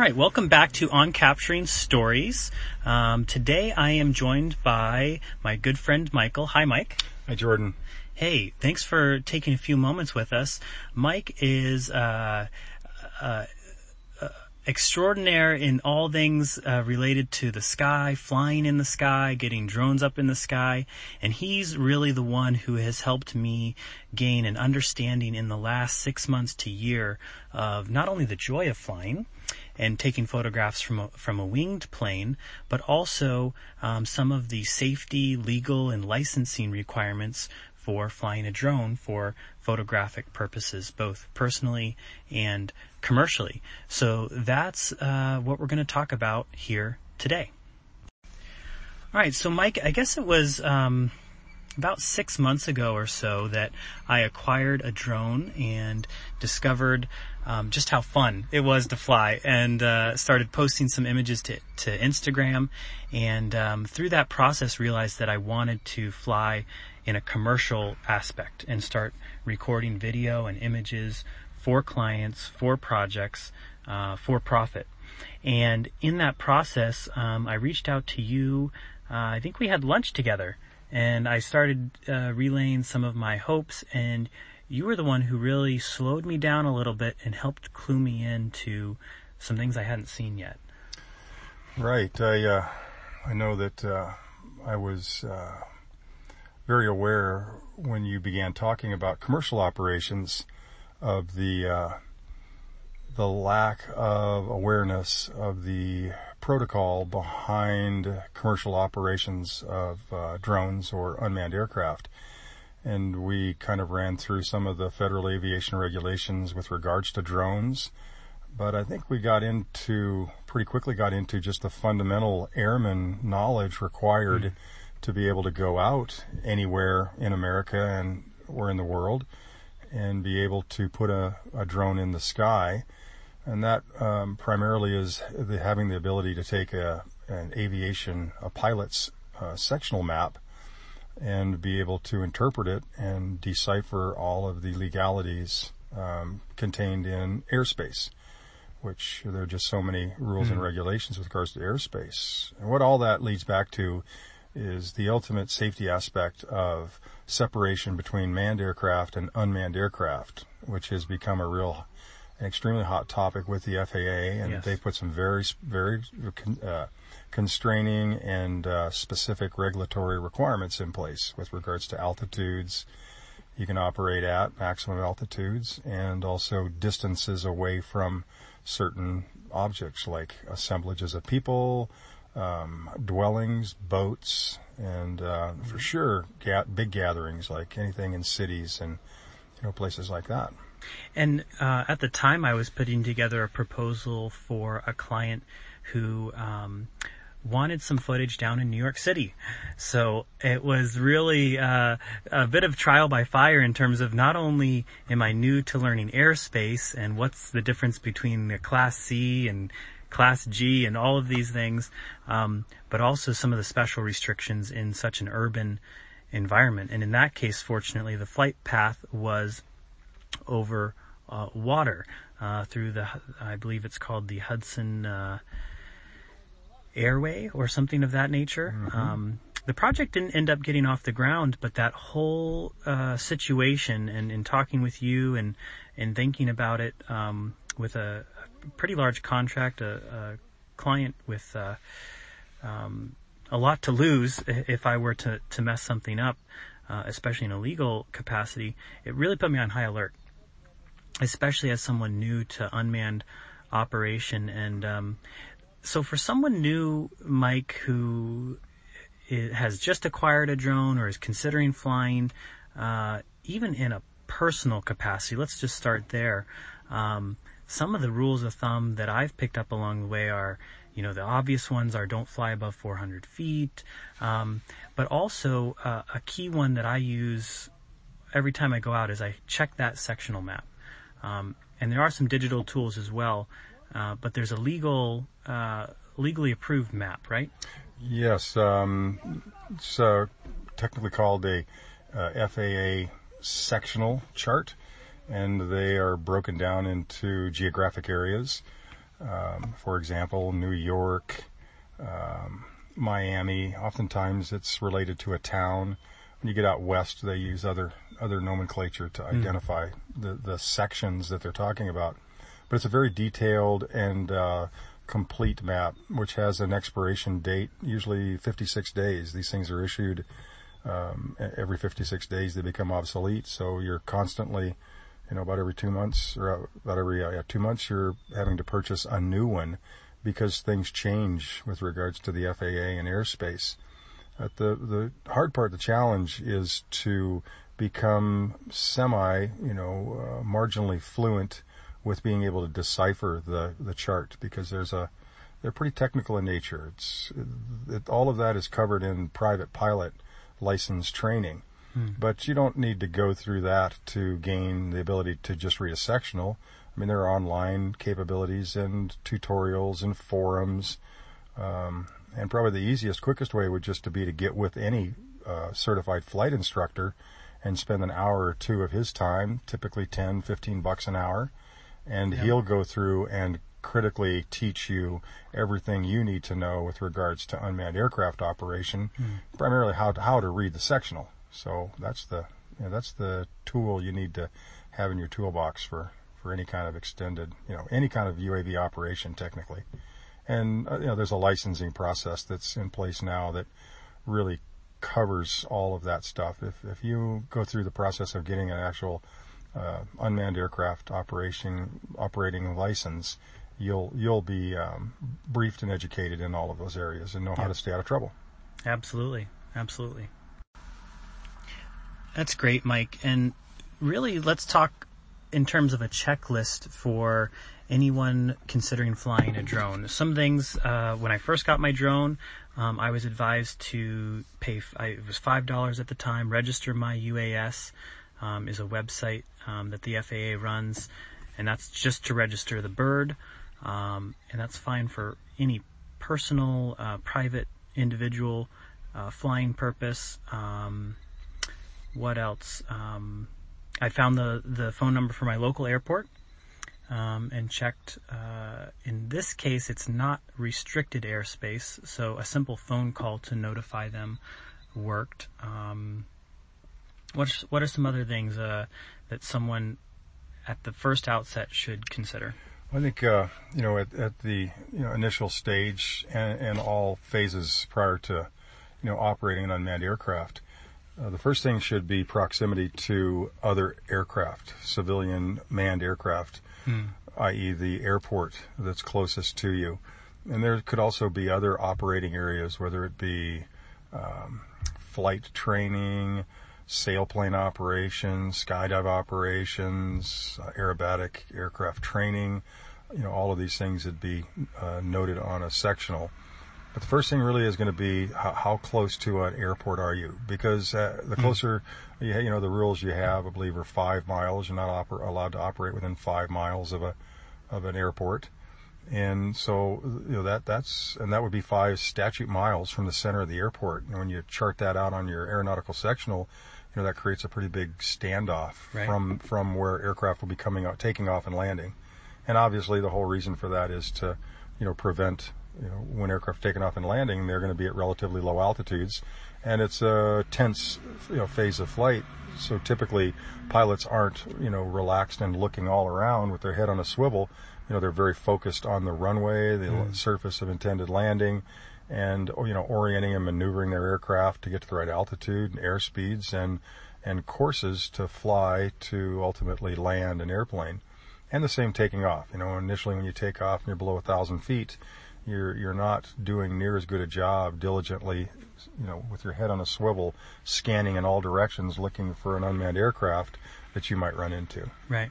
right, welcome back to On Capturing Stories. Um, today I am joined by my good friend Michael. Hi, Mike. Hi, Jordan. Hey, thanks for taking a few moments with us. Mike is uh, uh, uh, extraordinaire in all things uh, related to the sky, flying in the sky, getting drones up in the sky, and he's really the one who has helped me gain an understanding in the last six months to year of not only the joy of flying and taking photographs from a, from a winged plane, but also um, some of the safety, legal, and licensing requirements for flying a drone for photographic purposes, both personally and commercially. So that's uh, what we're going to talk about here today. All right, so Mike, I guess it was um, about six months ago or so that I acquired a drone and discovered um, just how fun it was to fly and uh, started posting some images to, to Instagram and um, through that process realized that I wanted to fly in a commercial aspect and start recording video and images for clients, for projects, uh, for profit. And in that process, um, I reached out to you. Uh, I think we had lunch together and I started uh, relaying some of my hopes and you were the one who really slowed me down a little bit and helped clue me into some things I hadn't seen yet. Right. I uh, I know that uh, I was uh, very aware when you began talking about commercial operations of the uh, the lack of awareness of the protocol behind commercial operations of uh, drones or unmanned aircraft and we kind of ran through some of the federal aviation regulations with regards to drones. But I think we got into, pretty quickly got into just the fundamental airman knowledge required mm. to be able to go out anywhere in America and or in the world and be able to put a, a drone in the sky. And that um, primarily is the, having the ability to take a, an aviation, a pilot's uh, sectional map and be able to interpret it and decipher all of the legalities um, contained in airspace, which there are just so many rules mm-hmm. and regulations with regards to airspace. And what all that leads back to is the ultimate safety aspect of separation between manned aircraft and unmanned aircraft, which has become a real, an extremely hot topic with the FAA, and yes. they put some very, very uh, constraining and uh, specific regulatory requirements in place with regards to altitudes you can operate at maximum altitudes and also distances away from certain objects like assemblages of people, um, dwellings, boats, and uh, for sure ga- big gatherings like anything in cities and you know places like that. And uh, at the time, I was putting together a proposal for a client who um, wanted some footage down in New York City. So it was really uh, a bit of trial by fire in terms of not only am I new to learning airspace and what's the difference between the Class C and Class G and all of these things, um, but also some of the special restrictions in such an urban environment. And in that case, fortunately, the flight path was over uh, water uh, through the, I believe it's called the Hudson uh, airway or something of that nature. Mm-hmm. Um, the project didn't end up getting off the ground, but that whole uh, situation and in talking with you and and thinking about it um, with a, a, pretty large contract, a, a client with uh, um, a lot to lose if I were to to mess something up, uh, especially in a legal capacity, it really put me on high alert, especially as someone new to unmanned operation and um, so for someone new, Mike, who has just acquired a drone or is considering flying, uh, even in a personal capacity, let's just start there. Um, some of the rules of thumb that I've picked up along the way are, you know, the obvious ones are don't fly above 400 feet, um, but also uh, a key one that I use every time I go out is I check that sectional map. Um, and there are some digital tools as well uh, but there's a legal, uh, legally approved map, right? Yes, um, it's uh, technically called a uh, FAA sectional chart, and they are broken down into geographic areas. Um, for example, New York, um, Miami. Oftentimes, it's related to a town. When you get out west, they use other other nomenclature to identify the the sections that they're talking about. But it's a very detailed and uh, complete map, which has an expiration date, usually 56 days. These things are issued um, every 56 days. They become obsolete, so you're constantly, you know, about every two months or about every uh, yeah, two months, you're having to purchase a new one because things change with regards to the FAA and airspace. But the the hard part, the challenge, is to become semi, you know, uh, marginally fluent with being able to decipher the the chart because there's a they're pretty technical in nature. It's it, all of that is covered in private pilot license training. Hmm. But you don't need to go through that to gain the ability to just read a sectional. I mean, there are online capabilities and tutorials and forums. Um, and probably the easiest, quickest way would just to be to get with any uh, certified flight instructor and spend an hour or two of his time, typically 10, 15 bucks an hour. And yeah. he'll go through and critically teach you everything you need to know with regards to unmanned aircraft operation, mm. primarily how to, how to read the sectional. So that's the you know, that's the tool you need to have in your toolbox for for any kind of extended you know any kind of UAV operation technically. And uh, you know there's a licensing process that's in place now that really covers all of that stuff. If if you go through the process of getting an actual uh, unmanned aircraft operation operating license, you'll you'll be um, briefed and educated in all of those areas and know how to stay out of trouble. Absolutely, absolutely. That's great, Mike. And really, let's talk in terms of a checklist for anyone considering flying a drone. Some things, uh, when I first got my drone, um, I was advised to pay. I, it was five dollars at the time. Register my UAS um, is a website um, that the FAA runs, and that's just to register the bird. Um, and that's fine for any personal, uh, private, individual uh, flying purpose. What else? Um, I found the the phone number for my local airport um, and checked. Uh, in this case, it's not restricted airspace, so a simple phone call to notify them worked. Um, what what are some other things uh, that someone at the first outset should consider? I think uh, you know at, at the you know initial stage and, and, all phases prior to you know operating an unmanned aircraft, uh, the first thing should be proximity to other aircraft, civilian manned aircraft, hmm. i.e., the airport that's closest to you. And there could also be other operating areas, whether it be um, flight training, sailplane operations, skydive operations, uh, aerobatic aircraft training. You know, all of these things would be uh, noted on a sectional. But the first thing really is going to be how, how close to an airport are you? Because uh, the hmm. closer, mm-hmm. you, you know, the rules you have, I believe, are five miles. You're not oper- allowed to operate within five miles of a of an airport. And so, you know, that, that's, and that would be five statute miles from the center of the airport. And when you chart that out on your aeronautical sectional, you know, that creates a pretty big standoff right. from, from where aircraft will be coming out, taking off and landing. And obviously the whole reason for that is to, you know, prevent, you know, when aircraft taking off and landing, they're going to be at relatively low altitudes and it's a tense, you know, phase of flight. So typically pilots aren't, you know, relaxed and looking all around with their head on a swivel. You know, they're very focused on the runway, the mm. surface of intended landing, and you know orienting and maneuvering their aircraft to get to the right altitude and air speeds and and courses to fly to ultimately land an airplane and the same taking off you know initially when you take off and you're below a thousand feet you're you're not doing near as good a job diligently you know with your head on a swivel scanning in all directions looking for an unmanned aircraft that you might run into. Right.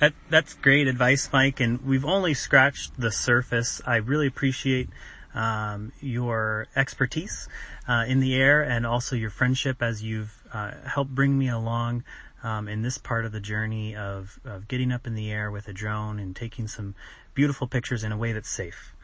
That, that's great advice, Mike, and we've only scratched the surface. I really appreciate um, your expertise uh, in the air and also your friendship as you've uh, helped bring me along um, in this part of the journey of, of getting up in the air with a drone and taking some beautiful pictures in a way that's safe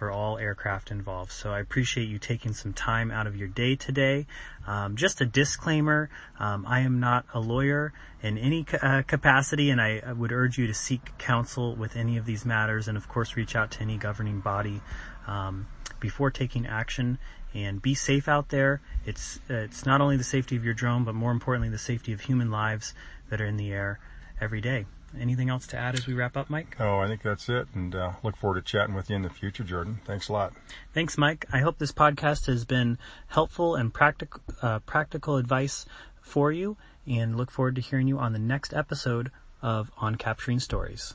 for all aircraft involved. So I appreciate you taking some time out of your day today. Um, just a disclaimer, um, I am not a lawyer in any uh, capacity and I would urge you to seek counsel with any of these matters and of course reach out to any governing body um, before taking action and be safe out there. It's, uh, it's not only the safety of your drone, but more importantly, the safety of human lives that are in the air every day. Anything else to add as we wrap up, Mike? Oh, I think that's it. And uh, look forward to chatting with you in the future, Jordan. Thanks a lot. Thanks, Mike. I hope this podcast has been helpful and practical, uh, practical advice for you, and look forward to hearing you on the next episode of On Capturing Stories.